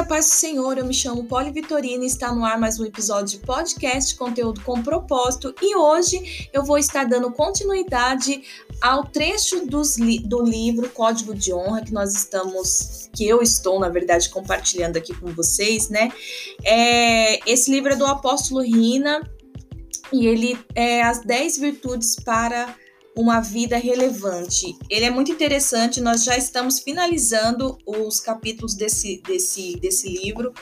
galera, paz do Senhor, eu me chamo Poli Vitorina e está no ar mais um episódio de podcast, conteúdo com propósito. E hoje eu vou estar dando continuidade ao trecho dos do livro Código de Honra que nós estamos, que eu estou, na verdade, compartilhando aqui com vocês, né? É, esse livro é do apóstolo Rina e ele é as 10 virtudes para uma vida relevante. Ele é muito interessante, nós já estamos finalizando os capítulos desse, desse, desse livro.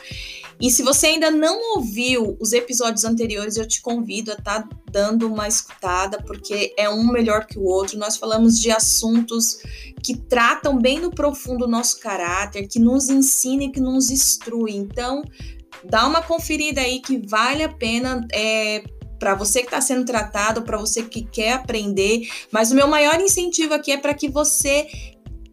E se você ainda não ouviu os episódios anteriores, eu te convido a estar tá dando uma escutada, porque é um melhor que o outro. Nós falamos de assuntos que tratam bem no profundo o nosso caráter, que nos ensina e que nos instrui. Então, dá uma conferida aí que vale a pena. É, para você que está sendo tratado, para você que quer aprender, mas o meu maior incentivo aqui é para que você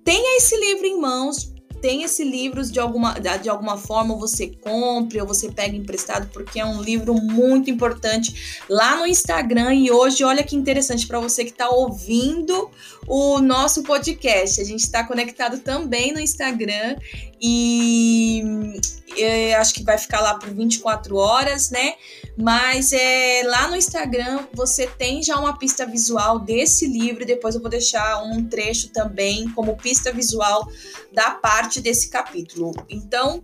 tenha esse livro em mãos, tem esse livro de alguma, de alguma forma você compre ou você pega emprestado, porque é um livro muito importante lá no Instagram. E hoje, olha que interessante para você que está ouvindo o nosso podcast. A gente está conectado também no Instagram e acho que vai ficar lá por 24 horas, né? Mas é, lá no Instagram você tem já uma pista visual desse livro, depois eu vou deixar um trecho também como pista visual da parte desse capítulo. Então,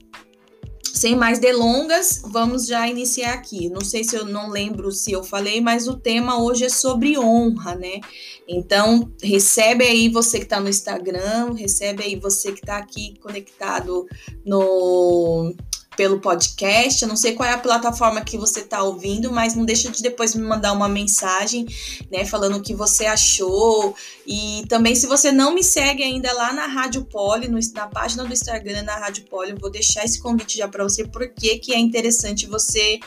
sem mais delongas, vamos já iniciar aqui. Não sei se eu não lembro se eu falei, mas o tema hoje é sobre honra, né? Então, recebe aí você que está no Instagram, recebe aí você que está aqui conectado no pelo podcast. Eu não sei qual é a plataforma que você está ouvindo, mas não deixa de depois me mandar uma mensagem, né, falando o que você achou. E também, se você não me segue ainda lá na Rádio Poli, no, na página do Instagram, na Rádio Poli, eu vou deixar esse convite já para você, porque que é interessante você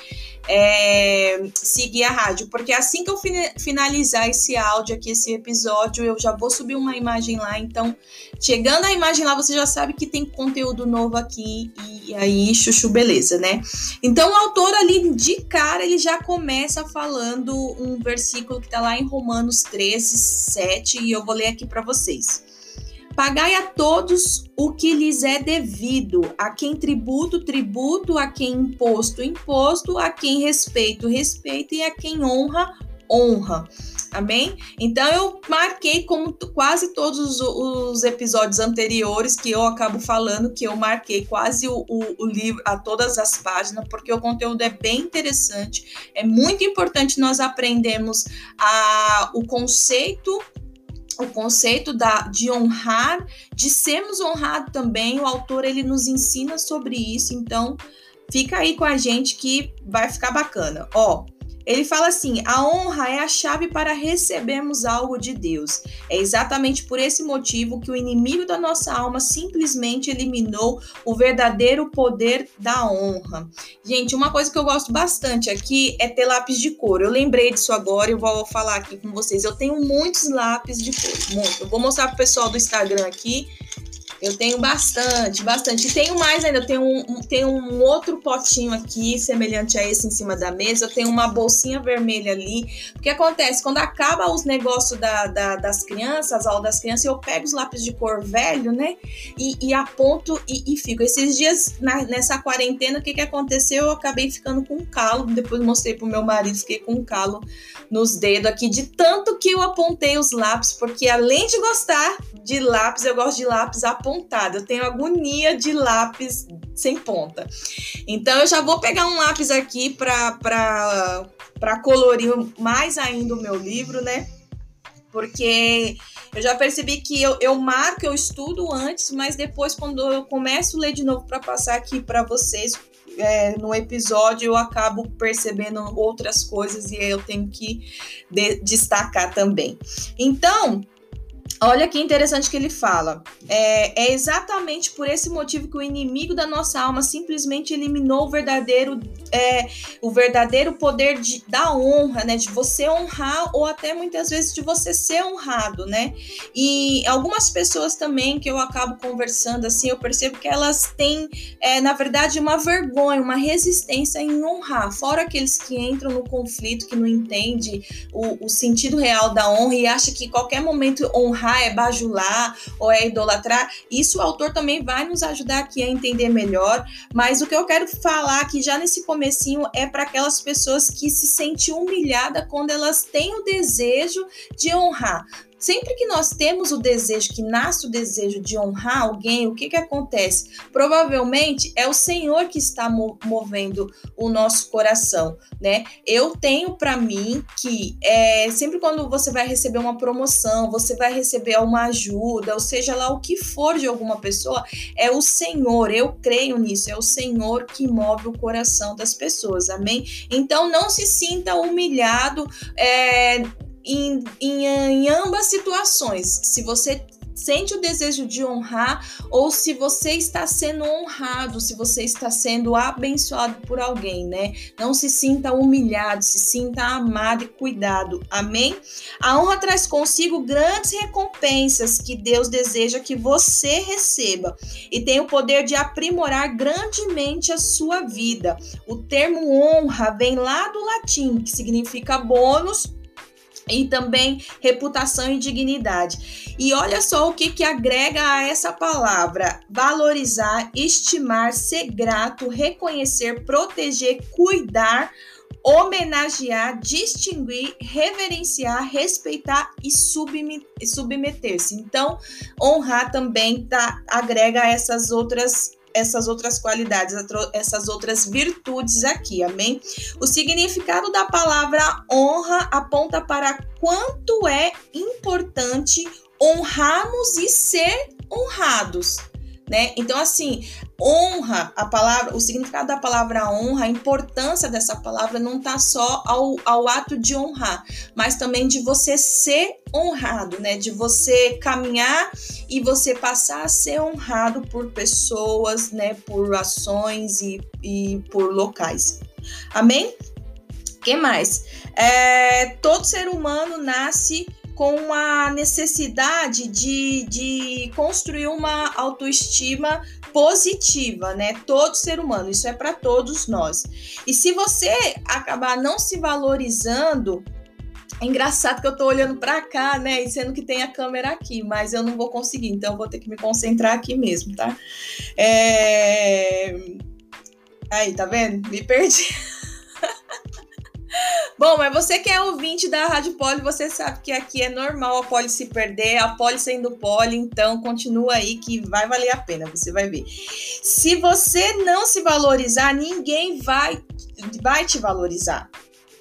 é, seguir a rádio. Porque assim que eu finalizar esse áudio aqui, esse episódio, eu já vou subir uma imagem lá. Então, chegando a imagem lá, você já sabe que tem conteúdo novo aqui. E aí, chuchu chuchu beleza, né? Então o autor ali de cara ele já começa falando um versículo que tá lá em Romanos 13, 7 e eu vou ler aqui para vocês. Pagai a todos o que lhes é devido, a quem tributo, tributo, a quem imposto, imposto, a quem respeito, respeito e a quem honra, honra. Amém? Então eu marquei como quase todos os, os, episódios anteriores que eu acabo falando que eu marquei quase o, o, o, livro a todas as páginas, porque o conteúdo é bem interessante. É muito importante nós aprendermos a, o conceito o conceito da, de honrar, de sermos honrados também. O autor ele nos ensina sobre isso, então fica aí com a gente que vai ficar bacana. Ó, ele fala assim: a honra é a chave para recebermos algo de Deus. É exatamente por esse motivo que o inimigo da nossa alma simplesmente eliminou o verdadeiro poder da honra. Gente, uma coisa que eu gosto bastante aqui é ter lápis de cor. Eu lembrei disso agora e vou falar aqui com vocês. Eu tenho muitos lápis de cor, muito. Eu vou mostrar pro pessoal do Instagram aqui eu tenho bastante, bastante. E tenho mais ainda, eu tenho um, tenho um outro potinho aqui, semelhante a esse em cima da mesa. Eu tenho uma bolsinha vermelha ali. O que acontece? Quando acaba os negócios da, da, das crianças, as aulas das crianças, eu pego os lápis de cor velho, né? E, e aponto e, e, fico. Esses dias, na, nessa quarentena, o que, que aconteceu? Eu acabei ficando com um calo. Depois mostrei pro meu marido, fiquei com um calo nos dedos aqui, de tanto que eu apontei os lápis, porque além de gostar de lápis, eu gosto de lápis apontado pontado. Eu tenho agonia de lápis sem ponta. Então eu já vou pegar um lápis aqui para colorir mais ainda o meu livro, né? Porque eu já percebi que eu, eu marco, eu estudo antes, mas depois, quando eu começo a ler de novo para passar aqui para vocês, é, no episódio eu acabo percebendo outras coisas e eu tenho que de, destacar também. Então, Olha que interessante que ele fala. É, é, exatamente por esse motivo que o inimigo da nossa alma simplesmente eliminou o verdadeiro, é, o verdadeiro poder de, da honra, né? De você honrar ou até muitas vezes de você ser honrado, né? E algumas pessoas também que eu acabo conversando assim, eu percebo que elas têm, é, na verdade, uma vergonha, uma resistência em honrar. Fora aqueles que entram no conflito, que não entende o, o sentido real da honra e acha que qualquer momento honrar é bajular ou é idolatrar. Isso o autor também vai nos ajudar aqui a entender melhor, mas o que eu quero falar aqui já nesse comecinho é para aquelas pessoas que se sentem humilhadas quando elas têm o desejo de honrar. Sempre que nós temos o desejo, que nasce o desejo de honrar alguém, o que, que acontece? Provavelmente é o Senhor que está movendo o nosso coração, né? Eu tenho para mim que é, sempre quando você vai receber uma promoção, você vai receber uma ajuda, ou seja lá o que for de alguma pessoa, é o Senhor, eu creio nisso, é o Senhor que move o coração das pessoas, amém? Então não se sinta humilhado. É, em, em, em ambas situações. Se você sente o desejo de honrar ou se você está sendo honrado, se você está sendo abençoado por alguém, né? Não se sinta humilhado, se sinta amado e cuidado. Amém? A honra traz consigo grandes recompensas que Deus deseja que você receba e tem o poder de aprimorar grandemente a sua vida. O termo honra vem lá do latim, que significa bônus e também reputação e dignidade. E olha só o que, que agrega a essa palavra: valorizar, estimar, ser grato, reconhecer, proteger, cuidar, homenagear, distinguir, reverenciar, respeitar e submeter-se. Então, honrar também tá, agrega essas outras essas outras qualidades, essas outras virtudes aqui, amém? O significado da palavra honra aponta para quanto é importante honrarmos e ser honrados né? Então, assim, honra, a palavra, o significado da palavra honra, a importância dessa palavra não está só ao, ao ato de honrar, mas também de você ser honrado, né? De você caminhar e você passar a ser honrado por pessoas, né? Por ações e, e por locais. Amém? que mais? É, todo ser humano nasce com a necessidade de, de construir uma autoestima positiva, né? Todo ser humano, isso é para todos nós. E se você acabar não se valorizando, é engraçado que eu tô olhando para cá, né? E sendo que tem a câmera aqui, mas eu não vou conseguir, então vou ter que me concentrar aqui mesmo, tá? É... Aí, tá vendo? Me perdi. Bom, mas você que é ouvinte da Rádio Poli, você sabe que aqui é normal a Poli se perder, a Poli sendo Poli, então continua aí que vai valer a pena, você vai ver. Se você não se valorizar, ninguém vai, vai te valorizar.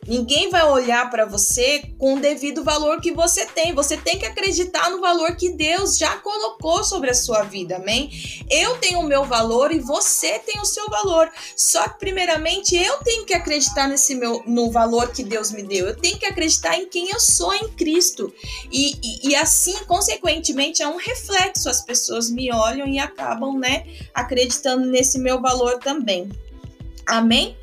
Ninguém vai olhar para você com o devido valor que você tem. Você tem que acreditar no valor que Deus já colocou sobre a sua vida, amém? Eu tenho o meu valor e você tem o seu valor. Só que, primeiramente, eu tenho que acreditar nesse meu, no valor que Deus me deu. Eu tenho que acreditar em quem eu sou em Cristo. E, e, e assim, consequentemente, é um reflexo. As pessoas me olham e acabam, né, acreditando nesse meu valor também. Amém?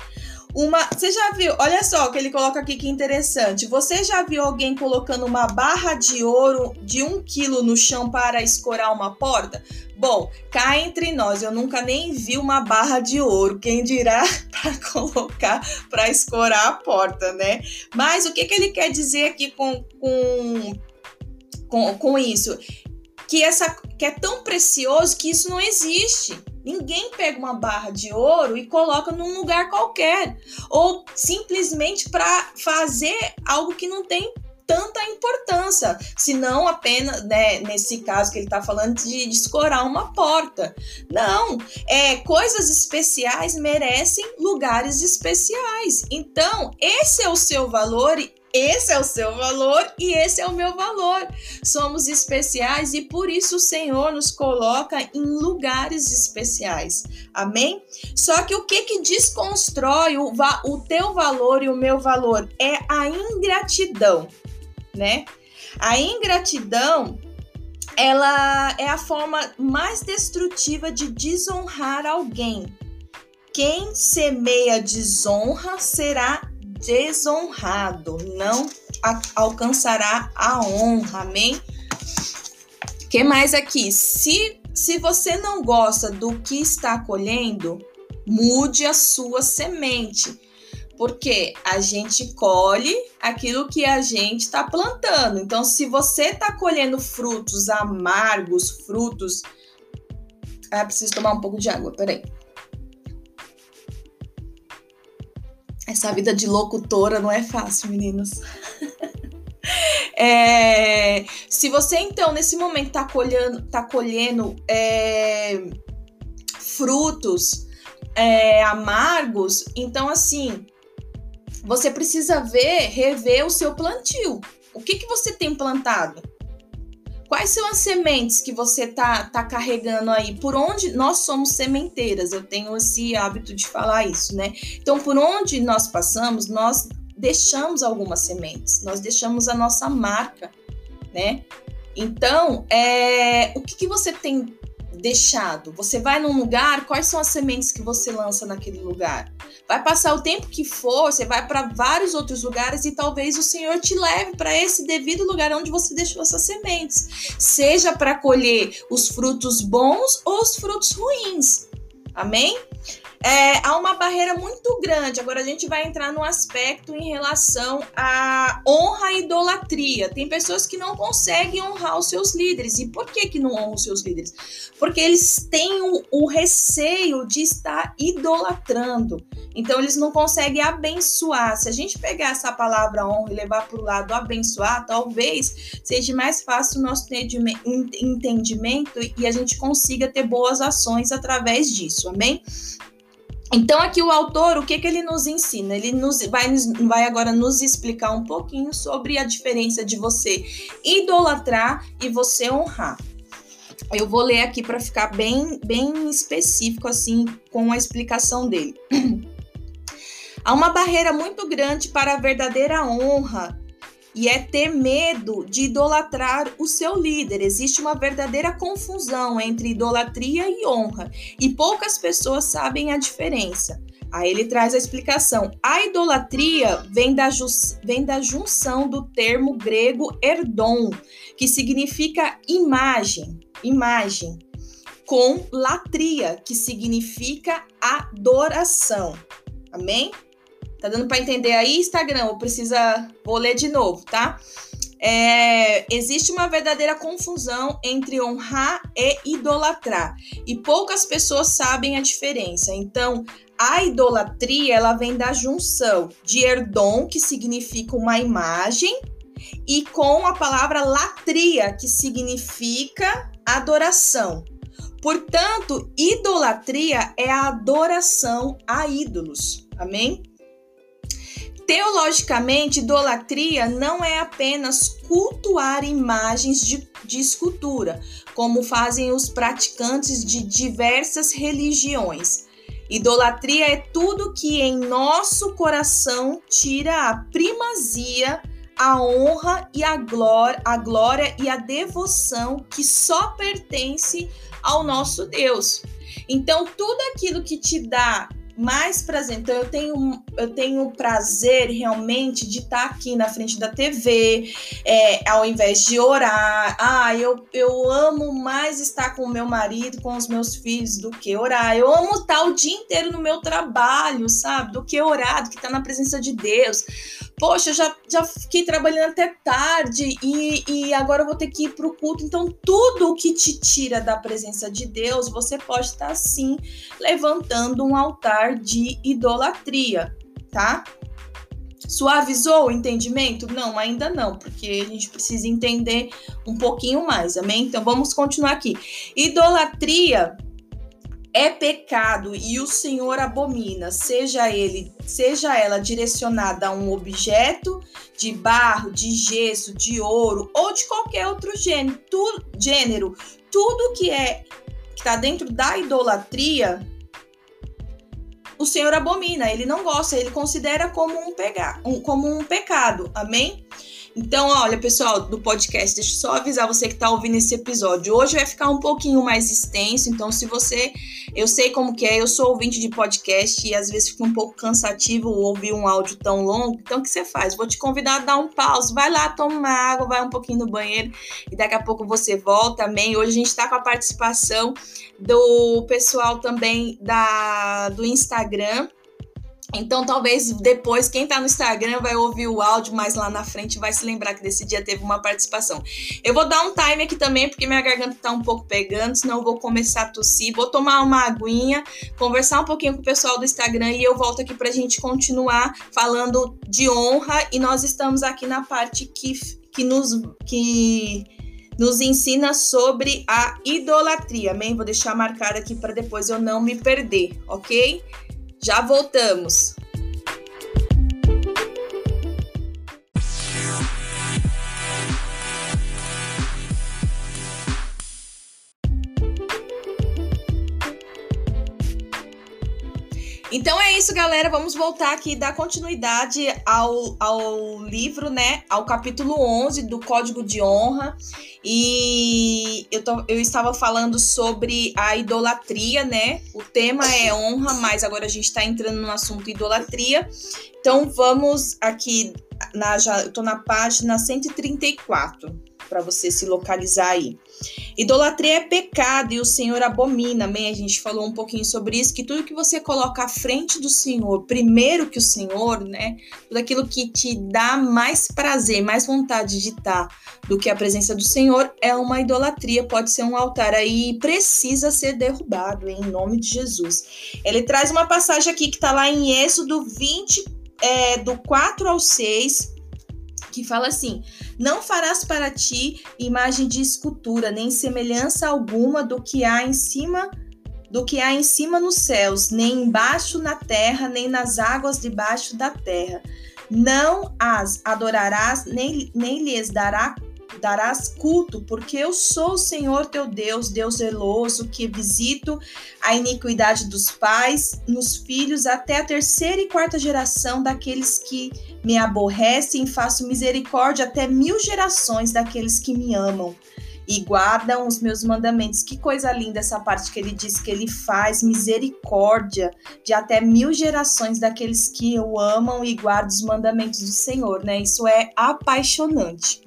Uma, você já viu? Olha só o que ele coloca aqui que interessante. Você já viu alguém colocando uma barra de ouro de um quilo no chão para escorar uma porta? Bom, cá entre nós, eu nunca nem vi uma barra de ouro. Quem dirá para colocar para escorar a porta, né? Mas o que, que ele quer dizer aqui com, com, com, com isso? Que, essa, que é tão precioso que isso não existe. Ninguém pega uma barra de ouro e coloca num lugar qualquer, ou simplesmente para fazer algo que não tem tanta importância, se não apenas, né, nesse caso que ele está falando de, de escorar uma porta. Não, é coisas especiais merecem lugares especiais. Então, esse é o seu valor esse é o seu valor e esse é o meu valor. Somos especiais e por isso o Senhor nos coloca em lugares especiais. Amém? Só que o que que desconstrói o, o teu valor e o meu valor é a ingratidão, né? A ingratidão ela é a forma mais destrutiva de desonrar alguém. Quem semeia desonra será desonrado, não alcançará a honra, amém? que mais aqui? Se, se você não gosta do que está colhendo, mude a sua semente Porque a gente colhe aquilo que a gente está plantando. Então, se você está colhendo frutos amargos, frutos. Ah, preciso tomar um pouco de água, peraí. Essa vida de locutora não é fácil, meninos. é, se você, então, nesse momento tá colhendo, tá colhendo é, frutos é, amargos, então, assim, você precisa ver, rever o seu plantio. O que, que você tem plantado? Quais são as sementes que você tá, tá carregando aí? Por onde nós somos sementeiras? Eu tenho esse hábito de falar isso, né? Então, por onde nós passamos, nós deixamos algumas sementes, nós deixamos a nossa marca, né? Então, é, o que, que você tem deixado? Você vai num lugar, quais são as sementes que você lança naquele lugar? Vai passar o tempo que for, você vai para vários outros lugares e talvez o Senhor te leve para esse devido lugar onde você deixou essas sementes, seja para colher os frutos bons ou os frutos ruins. Amém? É, há uma barreira muito grande. Agora a gente vai entrar no aspecto em relação à honra e idolatria. Tem pessoas que não conseguem honrar os seus líderes. E por que, que não honram os seus líderes? Porque eles têm o, o receio de estar idolatrando. Então eles não conseguem abençoar. Se a gente pegar essa palavra honra e levar para o lado abençoar, talvez seja mais fácil o nosso entendimento e a gente consiga ter boas ações através disso. Amém? Então, aqui o autor, o que, que ele nos ensina? Ele nos vai, vai agora nos explicar um pouquinho sobre a diferença de você idolatrar e você honrar. Eu vou ler aqui para ficar bem, bem específico, assim, com a explicação dele. Há uma barreira muito grande para a verdadeira honra e é ter medo de idolatrar o seu líder. Existe uma verdadeira confusão entre idolatria e honra, e poucas pessoas sabem a diferença. Aí ele traz a explicação. A idolatria vem da, vem da junção do termo grego erdon, que significa imagem, imagem, com latria, que significa adoração. Amém? Tá dando para entender aí, Instagram? Ou precisa. Vou ler de novo, tá? É, existe uma verdadeira confusão entre honrar e idolatrar, e poucas pessoas sabem a diferença. Então, a idolatria ela vem da junção de erdom, que significa uma imagem, e com a palavra latria, que significa adoração. Portanto, idolatria é a adoração a ídolos. Amém? Teologicamente, idolatria não é apenas cultuar imagens de, de, escultura, como fazem os praticantes de diversas religiões. Idolatria é tudo que em nosso coração tira a primazia, a honra e a glória, a glória e a devoção que só pertence ao nosso Deus. Então, tudo aquilo que te dá mais prazer. Então eu tenho eu tenho prazer realmente de estar aqui na frente da TV, é, ao invés de orar. Ah, eu, eu amo mais estar com o meu marido, com os meus filhos, do que orar. Eu amo estar o dia inteiro no meu trabalho, sabe? Do que orar, do que estar na presença de Deus. Poxa, eu já, já fiquei trabalhando até tarde e, e agora eu vou ter que ir para o culto. Então, tudo que te tira da presença de Deus, você pode estar sim levantando um altar de idolatria, tá? Suavizou o entendimento? Não, ainda não, porque a gente precisa entender um pouquinho mais, amém? Então vamos continuar aqui. Idolatria é pecado e o Senhor abomina, seja ele, seja ela direcionada a um objeto de barro, de gesso, de ouro ou de qualquer outro gênero, tudo, gênero, tudo que é que está dentro da idolatria o Senhor abomina, ele não gosta, ele considera como um, pega, um, como um pecado. Amém? Então, olha, pessoal do podcast, deixa eu só avisar você que está ouvindo esse episódio. Hoje vai ficar um pouquinho mais extenso, então se você, eu sei como que é, eu sou ouvinte de podcast e às vezes fica um pouco cansativo ouvir um áudio tão longo. Então, o que você faz? Vou te convidar a dar um pause, vai lá, toma uma água, vai um pouquinho no banheiro e daqui a pouco você volta, amém? Hoje a gente está com a participação do pessoal também da, do Instagram Então, talvez depois, quem tá no Instagram vai ouvir o áudio, mas lá na frente vai se lembrar que desse dia teve uma participação. Eu vou dar um time aqui também, porque minha garganta tá um pouco pegando, senão eu vou começar a tossir. Vou tomar uma aguinha, conversar um pouquinho com o pessoal do Instagram e eu volto aqui pra gente continuar falando de honra. E nós estamos aqui na parte que, que nos. Que, nos ensina sobre a idolatria, amém? Vou deixar marcado aqui para depois eu não me perder, ok? Já voltamos. Então é isso, galera. Vamos voltar aqui dar continuidade ao, ao livro, né? Ao capítulo 11 do Código de Honra. E eu, tô, eu estava falando sobre a idolatria, né? O tema é honra, mas agora a gente está entrando no assunto idolatria. Então vamos aqui, na, já, eu tô na página 134, para você se localizar aí. Idolatria é pecado e o Senhor abomina, amém? A gente falou um pouquinho sobre isso, que tudo que você coloca à frente do Senhor, primeiro que o Senhor, né? Tudo aquilo que te dá mais prazer, mais vontade de estar do que a presença do Senhor é uma idolatria, pode ser um altar aí precisa ser derrubado em nome de Jesus. Ele traz uma passagem aqui que está lá em Êxodo 20, é, do 4 ao 6, que fala assim: Não farás para ti imagem de escultura, nem semelhança alguma do que há em cima do que há em cima nos céus, nem embaixo na terra, nem nas águas debaixo da terra. Não as adorarás, nem, nem lhes dará darás culto, porque eu sou o Senhor teu Deus, Deus zeloso, que visito a iniquidade dos pais nos filhos até a terceira e quarta geração daqueles que me aborrecem, faço misericórdia até mil gerações daqueles que me amam e guardam os meus mandamentos. Que coisa linda essa parte que ele diz que ele faz misericórdia de até mil gerações daqueles que o amam e guardam os mandamentos do Senhor, né? Isso é apaixonante.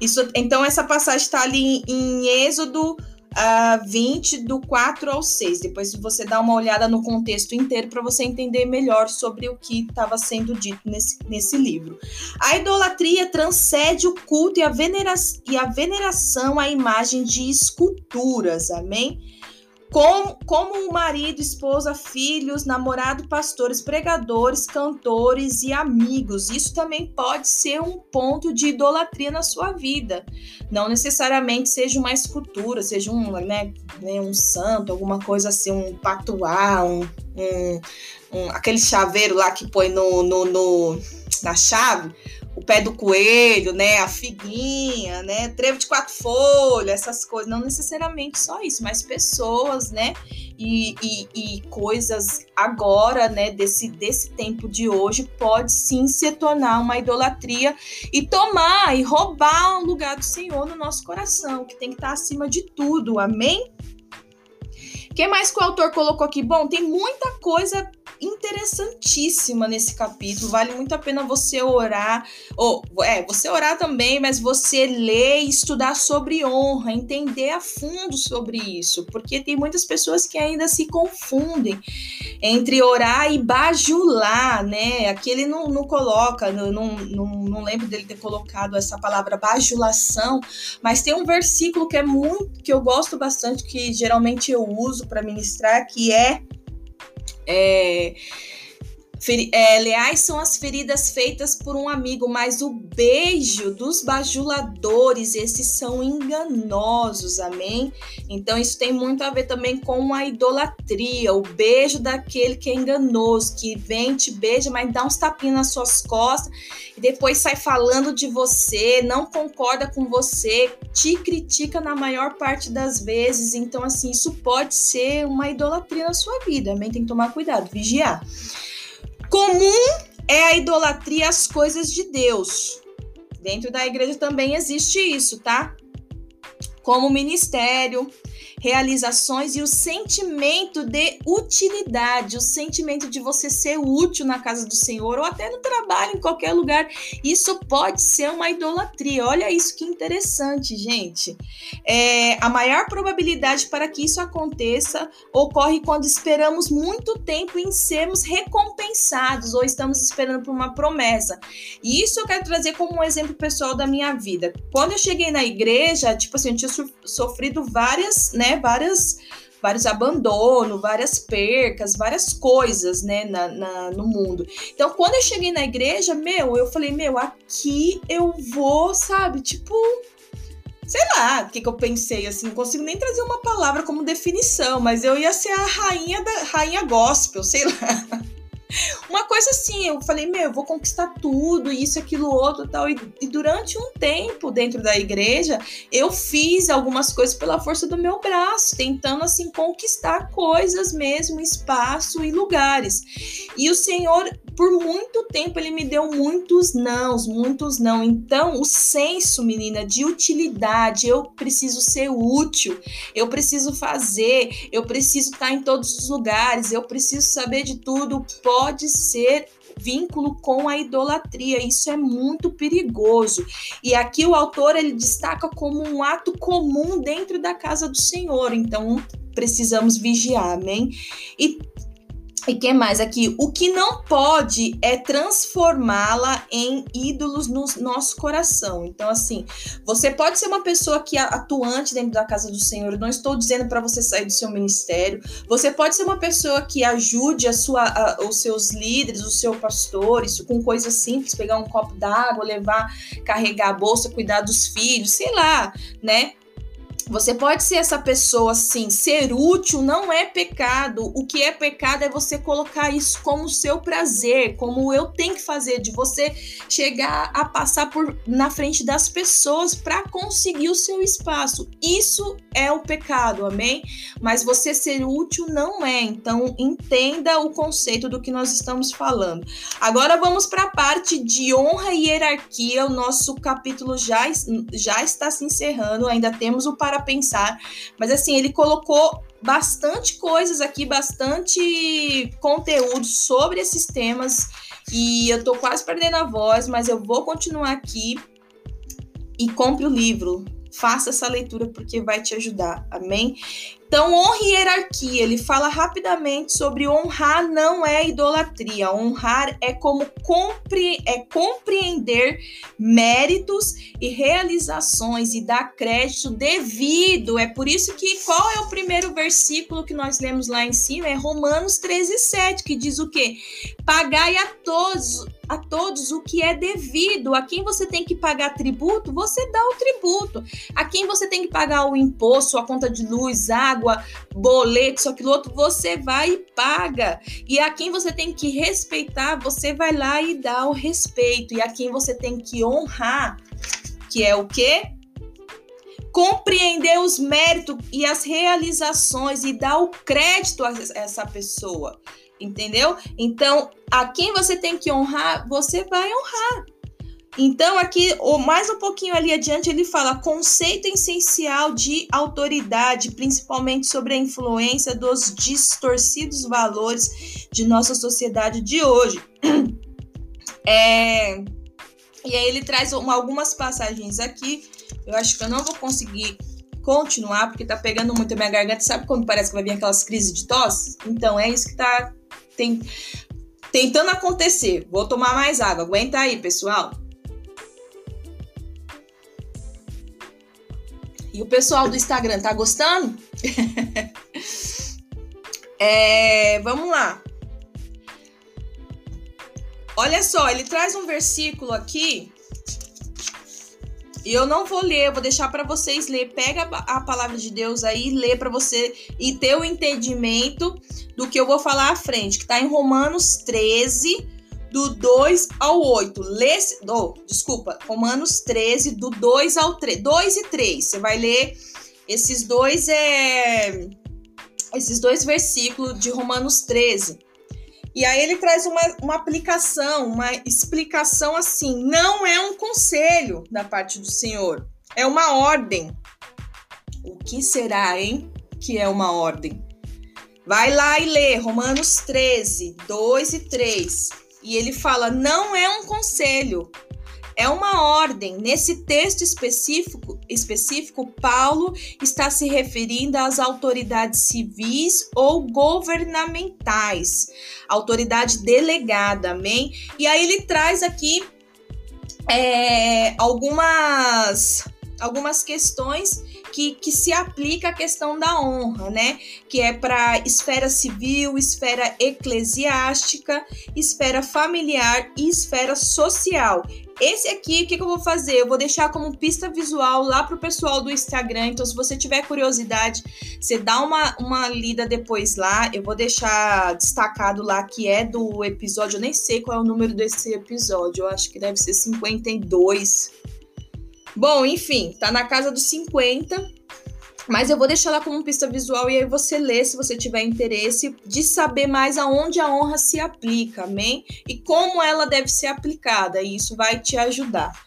Isso, então, essa passagem está ali em Êxodo uh, ah, 20, do 4 ao 6. Depois você dá uma olhada no contexto inteiro para você entender melhor sobre o que estava sendo dito nesse, nesse livro. A idolatria transcende o culto e a, venera e a veneração à imagem de esculturas. Amém? Como, como o marido, esposa, filhos, namorado, pastores, pregadores, cantores e amigos. Isso também pode ser um ponto de idolatria na sua vida. Não necessariamente seja uma escultura, seja um, né, né um santo, alguma coisa assim, um patuá, um, um, um aquele chaveiro lá que põe no, no, no na chave o pé do coelho, né, a figuinha, né, trevo de quatro folhas, essas coisas, não necessariamente só isso, mas pessoas, né, e, e, e, coisas agora, né, desse, desse tempo de hoje, pode sim se tornar uma idolatria e tomar e roubar o lugar do Senhor no nosso coração, que tem que estar acima de tudo, amém? O que mais que o autor colocou aqui? Bom, tem muita coisa interessantíssima nesse capítulo. Vale muito a pena você orar, ou é, você orar também, mas você ler e estudar sobre honra, entender a fundo sobre isso, porque tem muitas pessoas que ainda se confundem entre orar e bajular, né? Aqui ele não, não coloca, não, não, não lembro dele ter colocado essa palavra bajulação, mas tem um versículo que é muito que eu gosto bastante, que geralmente eu uso para ministrar, que é é, é, leais são as feridas feitas por um amigo, mas o beijo dos bajuladores, esses são enganosos, amém? Então, isso tem muito a ver também com a idolatria, o beijo daquele que é enganoso, que vem, te beija, mas dá uns tapinhos nas suas costas e depois sai falando de você, não concorda com você, te critica na maior parte das vezes. Então, assim, isso pode ser uma idolatria na sua vida, amém? Tem que tomar cuidado, vigiar. Comum é a idolatria às coisas de Deus. Dentro da igreja também existe isso, tá? Como ministério, realizações e o sentimento de utilidade, o sentimento de você ser útil na casa do Senhor ou até no trabalho, em qualquer lugar. Isso pode ser uma idolatria. Olha isso que interessante, gente. É, a maior probabilidade para que isso aconteça ocorre quando esperamos muito tempo em sermos recompensados ou estamos esperando por uma promessa. E isso eu quero trazer como um exemplo pessoal da minha vida. Quando eu cheguei na igreja, tipo assim, eu tinha sofrido várias, né, várias vários abandonos, várias percas, várias coisas, né, na, na, no mundo. Então, quando eu cheguei na igreja, meu, eu falei, meu, aqui eu vou, sabe, tipo, sei lá, o que, que eu pensei, assim, não consigo nem trazer uma palavra como definição, mas eu ia ser a rainha da rainha gospel, sei lá. Uma coisa assim, eu falei, meu, eu vou conquistar tudo, isso, aquilo, outro tal. E, e, durante um tempo dentro da igreja, eu fiz algumas coisas pela força do meu braço, tentando assim conquistar coisas mesmo, espaço e lugares. E o Senhor, por muito tempo, ele me deu muitos nãos, muitos não. Então, o senso, menina, de utilidade, eu preciso ser útil, eu preciso fazer, eu preciso estar em todos os lugares, eu preciso saber de tudo pode ser vínculo com a idolatria. Isso é muito perigoso. E aqui o autor ele destaca como um ato comum dentro da casa do Senhor. Então precisamos vigiar, amém? E e que mais aqui? O que não pode é transformá-la em ídolos no nosso coração. Então, assim, você pode ser uma pessoa que é atuante dentro da casa do Senhor. Não estou dizendo para você sair do seu ministério. Você pode ser uma pessoa que ajude a sua, a, os seus líderes, o seu pastor, isso com coisas simples, pegar um copo d'água, levar, carregar a bolsa, cuidar dos filhos, sei lá, né? Você pode ser essa pessoa assim, ser útil não é pecado. O que é pecado é você colocar isso como seu prazer, como eu tenho que fazer, de você chegar a passar por na frente das pessoas para conseguir o seu espaço. Isso é o pecado, amém? Mas você ser útil não é. Então entenda o conceito do que nós estamos falando. Agora vamos para a parte de honra e hierarquia. O nosso capítulo já, já está se encerrando, ainda temos o para para pensar. Mas assim, ele colocou bastante coisas aqui, bastante conteúdo sobre esses temas. E eu tô quase perdendo a voz, mas eu vou continuar aqui. E compre o livro. Faça essa leitura porque vai te ajudar. Amém? Então, honra e hierarquia. Ele fala rapidamente sobre honrar não é idolatria. Honrar é como compre, é compreender méritos e realizações e dar crédito devido. É por isso que qual é o primeiro versículo que nós lemos lá em cima? É Romanos 13, 7, que diz o quê? Pagai a todos a todos o que é devido. A quem você tem que pagar tributo, você dá o tributo. A quem você tem que pagar o imposto, a conta de luz, água, água, boleto, isso, aquilo outro, você vai e paga. E a quem você tem que respeitar, você vai lá e dá o respeito. E a quem você tem que honrar, que é o quê? Compreender os méritos e as realizações e dar o crédito a essa pessoa. Entendeu? Então, a quem você tem que honrar, você vai honrar. Então, aqui, mais um pouquinho ali adiante, ele fala conceito essencial de autoridade, principalmente sobre a influência dos distorcidos valores de nossa sociedade de hoje. É, e aí ele traz uma, algumas passagens aqui. Eu acho que eu não vou conseguir continuar, porque tá pegando muito a minha garganta. Sabe quando parece que vai vir aquelas crises de tosse? Então, é isso que tá tem, tentando acontecer. Vou tomar mais água. Aguenta aí, pessoal. E o pessoal do Instagram tá gostando? é, vamos lá. Olha só, ele traz um versículo aqui. E eu não vou ler, eu vou deixar para vocês ler. Pega a palavra de Deus aí, lê para você e ter o entendimento do que eu vou falar à frente, que tá em Romanos 13, do 2 ao 8. Lê, oh, desculpa, Romanos 13, do 2 ao 3. 2 e 3. Você vai ler esses dois é esses dois versículos de Romanos 13. E aí ele traz uma, uma aplicação, uma explicação assim. Não é um conselho da parte do Senhor, é uma ordem. O que será, hein? que é uma ordem. Vai lá e lê Romanos 13, 2 e 3. E ele fala: não é um conselho, é uma ordem. Nesse texto específico, específico, Paulo está se referindo às autoridades civis ou governamentais, autoridade delegada, amém? E aí ele traz aqui é, algumas algumas questões que, que se aplica a questão da honra, né? Que é para esfera civil, esfera eclesiástica, esfera familiar e esfera social. Esse aqui, o que, que, eu vou fazer? Eu vou deixar como pista visual lá pro pessoal do Instagram. Então, se você tiver curiosidade, você dá uma, uma lida depois lá. Eu vou deixar destacado lá que é do episódio. Eu nem sei qual é o número desse episódio. Eu acho que deve ser 52 Bom, enfim, tá na casa dos 50. Mas eu vou deixar lá como pista visual e aí você lê se você tiver interesse de saber mais aonde a honra se aplica, amém? E como ela deve ser aplicada, e isso vai te ajudar.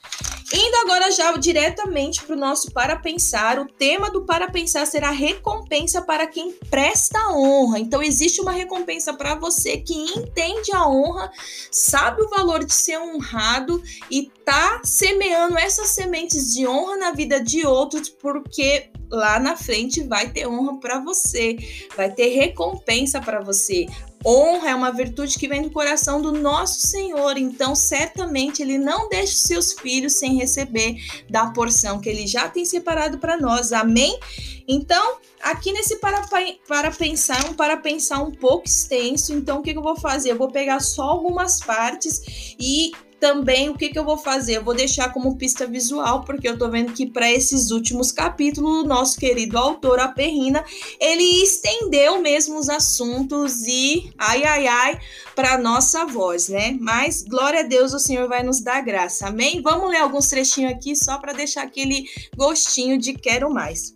Indo agora já diretamente para o nosso Para Pensar, o tema do Para Pensar será recompensa para quem presta honra. Então, existe uma recompensa para você que entende a honra, sabe o valor de ser honrado e tá semeando essas sementes de honra na vida de outros, porque lá na frente vai ter honra para você, vai ter recompensa para você. Honra é uma virtude que vem do coração do nosso Senhor, então certamente ele não deixa os seus filhos sem receber da porção que ele já tem separado para nós. Amém? Então, aqui nesse para, para pensar, um para pensar um pouco extenso. Então, o que, que eu vou fazer? Eu vou pegar só algumas partes e também o que, que eu vou fazer? Eu vou deixar como pista visual, porque eu tô vendo que para esses últimos capítulos, o nosso querido autor, a Perrina, ele estendeu mesmo os assuntos e ai, ai, ai, para nossa voz, né? Mas glória a Deus, o Senhor vai nos dar graça, amém? Vamos ler alguns trechinhos aqui só para deixar aquele gostinho de quero mais.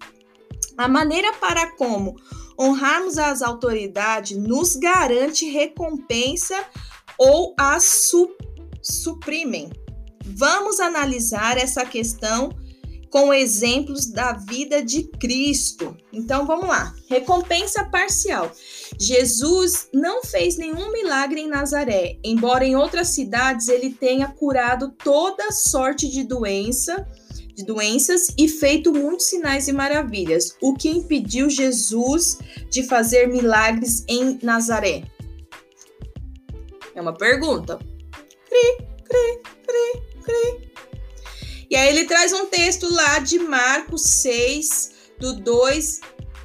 A maneira para como honrarmos as autoridades nos garante recompensa ou a superação suprimem. Vamos analisar essa questão com exemplos da vida de Cristo. Então vamos lá. Recompensa parcial. Jesus não fez nenhum milagre em Nazaré, embora em outras cidades ele tenha curado toda sorte de doença, de doenças e feito muitos sinais e maravilhas. O que impediu Jesus de fazer milagres em Nazaré? É uma pergunta cri, cri, cri, cri. E aí ele traz um texto lá de Marcos 6, do 2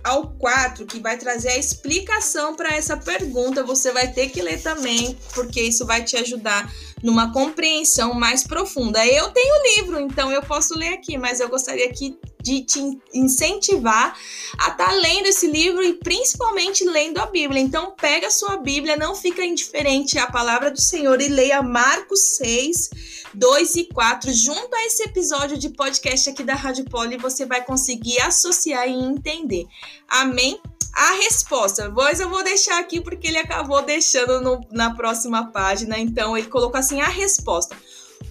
ao 4, que vai trazer a explicação para essa pergunta. Você vai ter que ler também, porque isso vai te ajudar numa compreensão mais profunda. Eu tenho o livro, então eu posso ler aqui, mas eu gostaria aqui de te incentivar a estar tá lendo esse livro e principalmente lendo a Bíblia. Então pega a sua Bíblia, não fica indiferente à palavra do Senhor e leia Marcos 6, 2 e 4 junto a esse episódio de podcast aqui da Rádio Poli, você vai conseguir associar e entender. Amém? A resposta, pois eu vou deixar aqui porque ele acabou deixando no, na próxima página. Então ele colocou assim a resposta.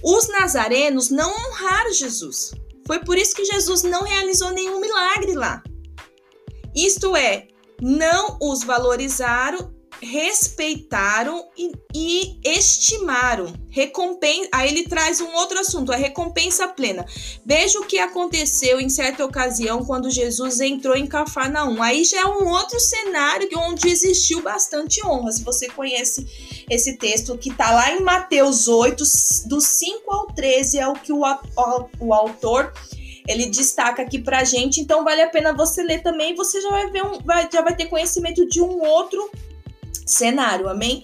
Os nazarenos não honraram Jesus. Foi por isso que Jesus não realizou nenhum milagre lá. Isto é, não os valorizaram respeitaram e, e estimaram. Recompensa. Aí ele traz um outro assunto, a recompensa plena. Veja o que aconteceu em certa ocasião quando Jesus entrou em Cafarnaum. Aí já é um outro cenário onde existiu bastante honra. Se você conhece esse texto que está lá em Mateus 8, do 5 ao 13, é o que o, o, o autor ele destaca aqui pra gente, então vale a pena você ler também, você já vai ver um, vai, já vai ter conhecimento de um outro cenário, amém?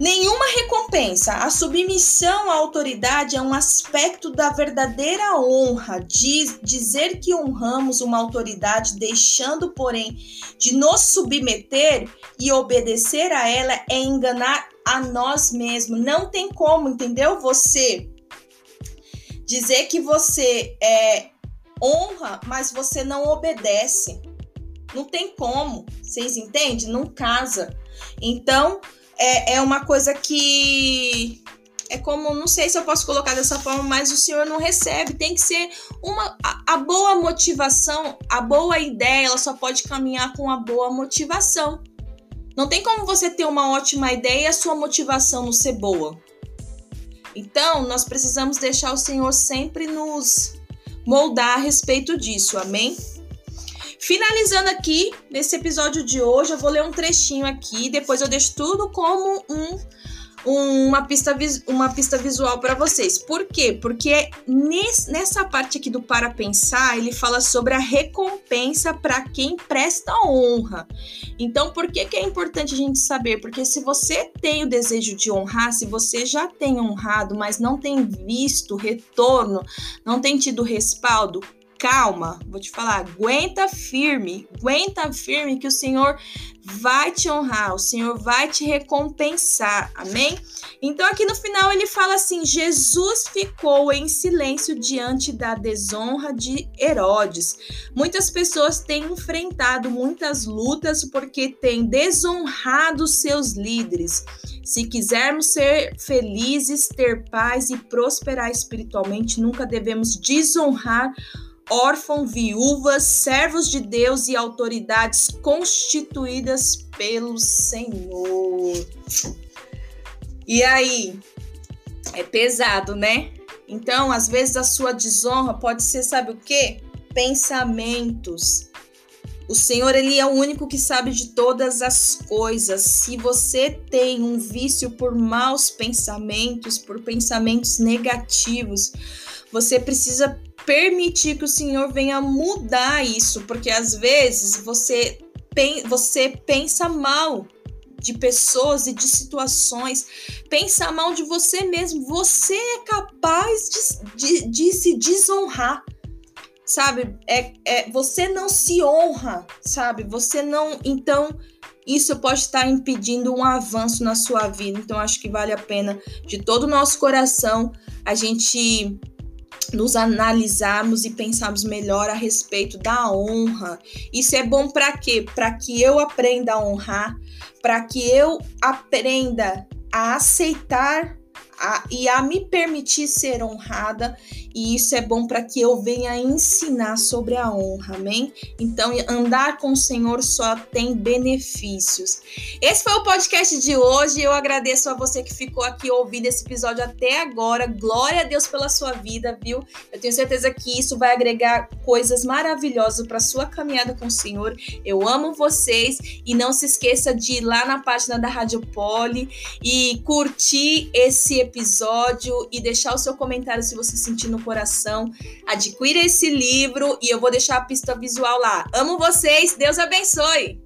Nenhuma recompensa. A submissão à autoridade é um aspecto da verdadeira honra. Diz, dizer que honramos uma autoridade, deixando, porém, de nos submeter e obedecer a ela, é enganar a nós mesmos. Não tem como, entendeu? Você dizer que você é, honra, mas você não obedece. Não tem como. Vocês entendem? Não casa. Então, é, é uma coisa que é como, não sei se eu posso colocar dessa forma, mas o Senhor não recebe. Tem que ser uma a, a boa motivação, a boa ideia, ela só pode caminhar com a boa motivação. Não tem como você ter uma ótima ideia e a sua motivação não ser boa. Então, nós precisamos deixar o Senhor sempre nos moldar a respeito disso, amém? Finalizando aqui, nesse episódio de hoje, eu vou ler um trechinho aqui, depois eu deixo tudo como um uma pista, uma pista visual para vocês. Por quê? Porque nesse, nessa parte aqui do Para Pensar, ele fala sobre a recompensa para quem presta honra. Então, por que, que é importante a gente saber? Porque se você tem o desejo de honrar, se você já tem honrado, mas não tem visto retorno, não tem tido respaldo, calma, vou te falar, aguenta firme, aguenta firme que o Senhor vai te honrar, o Senhor vai te recompensar, amém? Então, aqui no final ele fala assim: Jesus ficou em silêncio diante da desonra de Herodes. Muitas pessoas têm enfrentado muitas lutas porque têm desonrado seus líderes. Se quisermos ser felizes, ter paz e prosperar espiritualmente, nunca devemos desonrar órfãos, viúvas, servos de Deus e autoridades constituídas pelo Senhor. E aí? É pesado, né? Então, às vezes a sua desonra pode ser, sabe o quê? Pensamentos. O Senhor, ele é o único que sabe de todas as coisas. Se você tem um vício por maus pensamentos, por pensamentos negativos, você precisa permitir que o Senhor venha mudar isso, porque às vezes você, você pensa mal de pessoas e de situações, pensa mal de você mesmo. Você é capaz de, de, de se desonrar, sabe? É, é, você não se honra, sabe? Você não. Então, isso pode estar impedindo um avanço na sua vida. Então, acho que vale a pena, de todo o nosso coração, a gente nos analisarmos e pensarmos melhor a respeito da honra. Isso é bom para quê? Para que eu aprenda a honrar, para que eu aprenda a aceitar a, e a me permitir ser honrada, e isso é bom para que eu venha ensinar sobre a honra, amém? Então, andar com o Senhor só tem benefícios. Esse foi o podcast de hoje. Eu agradeço a você que ficou aqui ouvindo esse episódio até agora. Glória a Deus pela sua vida, viu? Eu tenho certeza que isso vai agregar coisas maravilhosas para sua caminhada com o Senhor. Eu amo vocês e não se esqueça de ir lá na página da Rádio Poli e curtir esse episódio episódio e deixar o seu comentário se você sentir no coração. Adquira esse livro e eu vou deixar a pista visual lá. Amo vocês, Deus abençoe!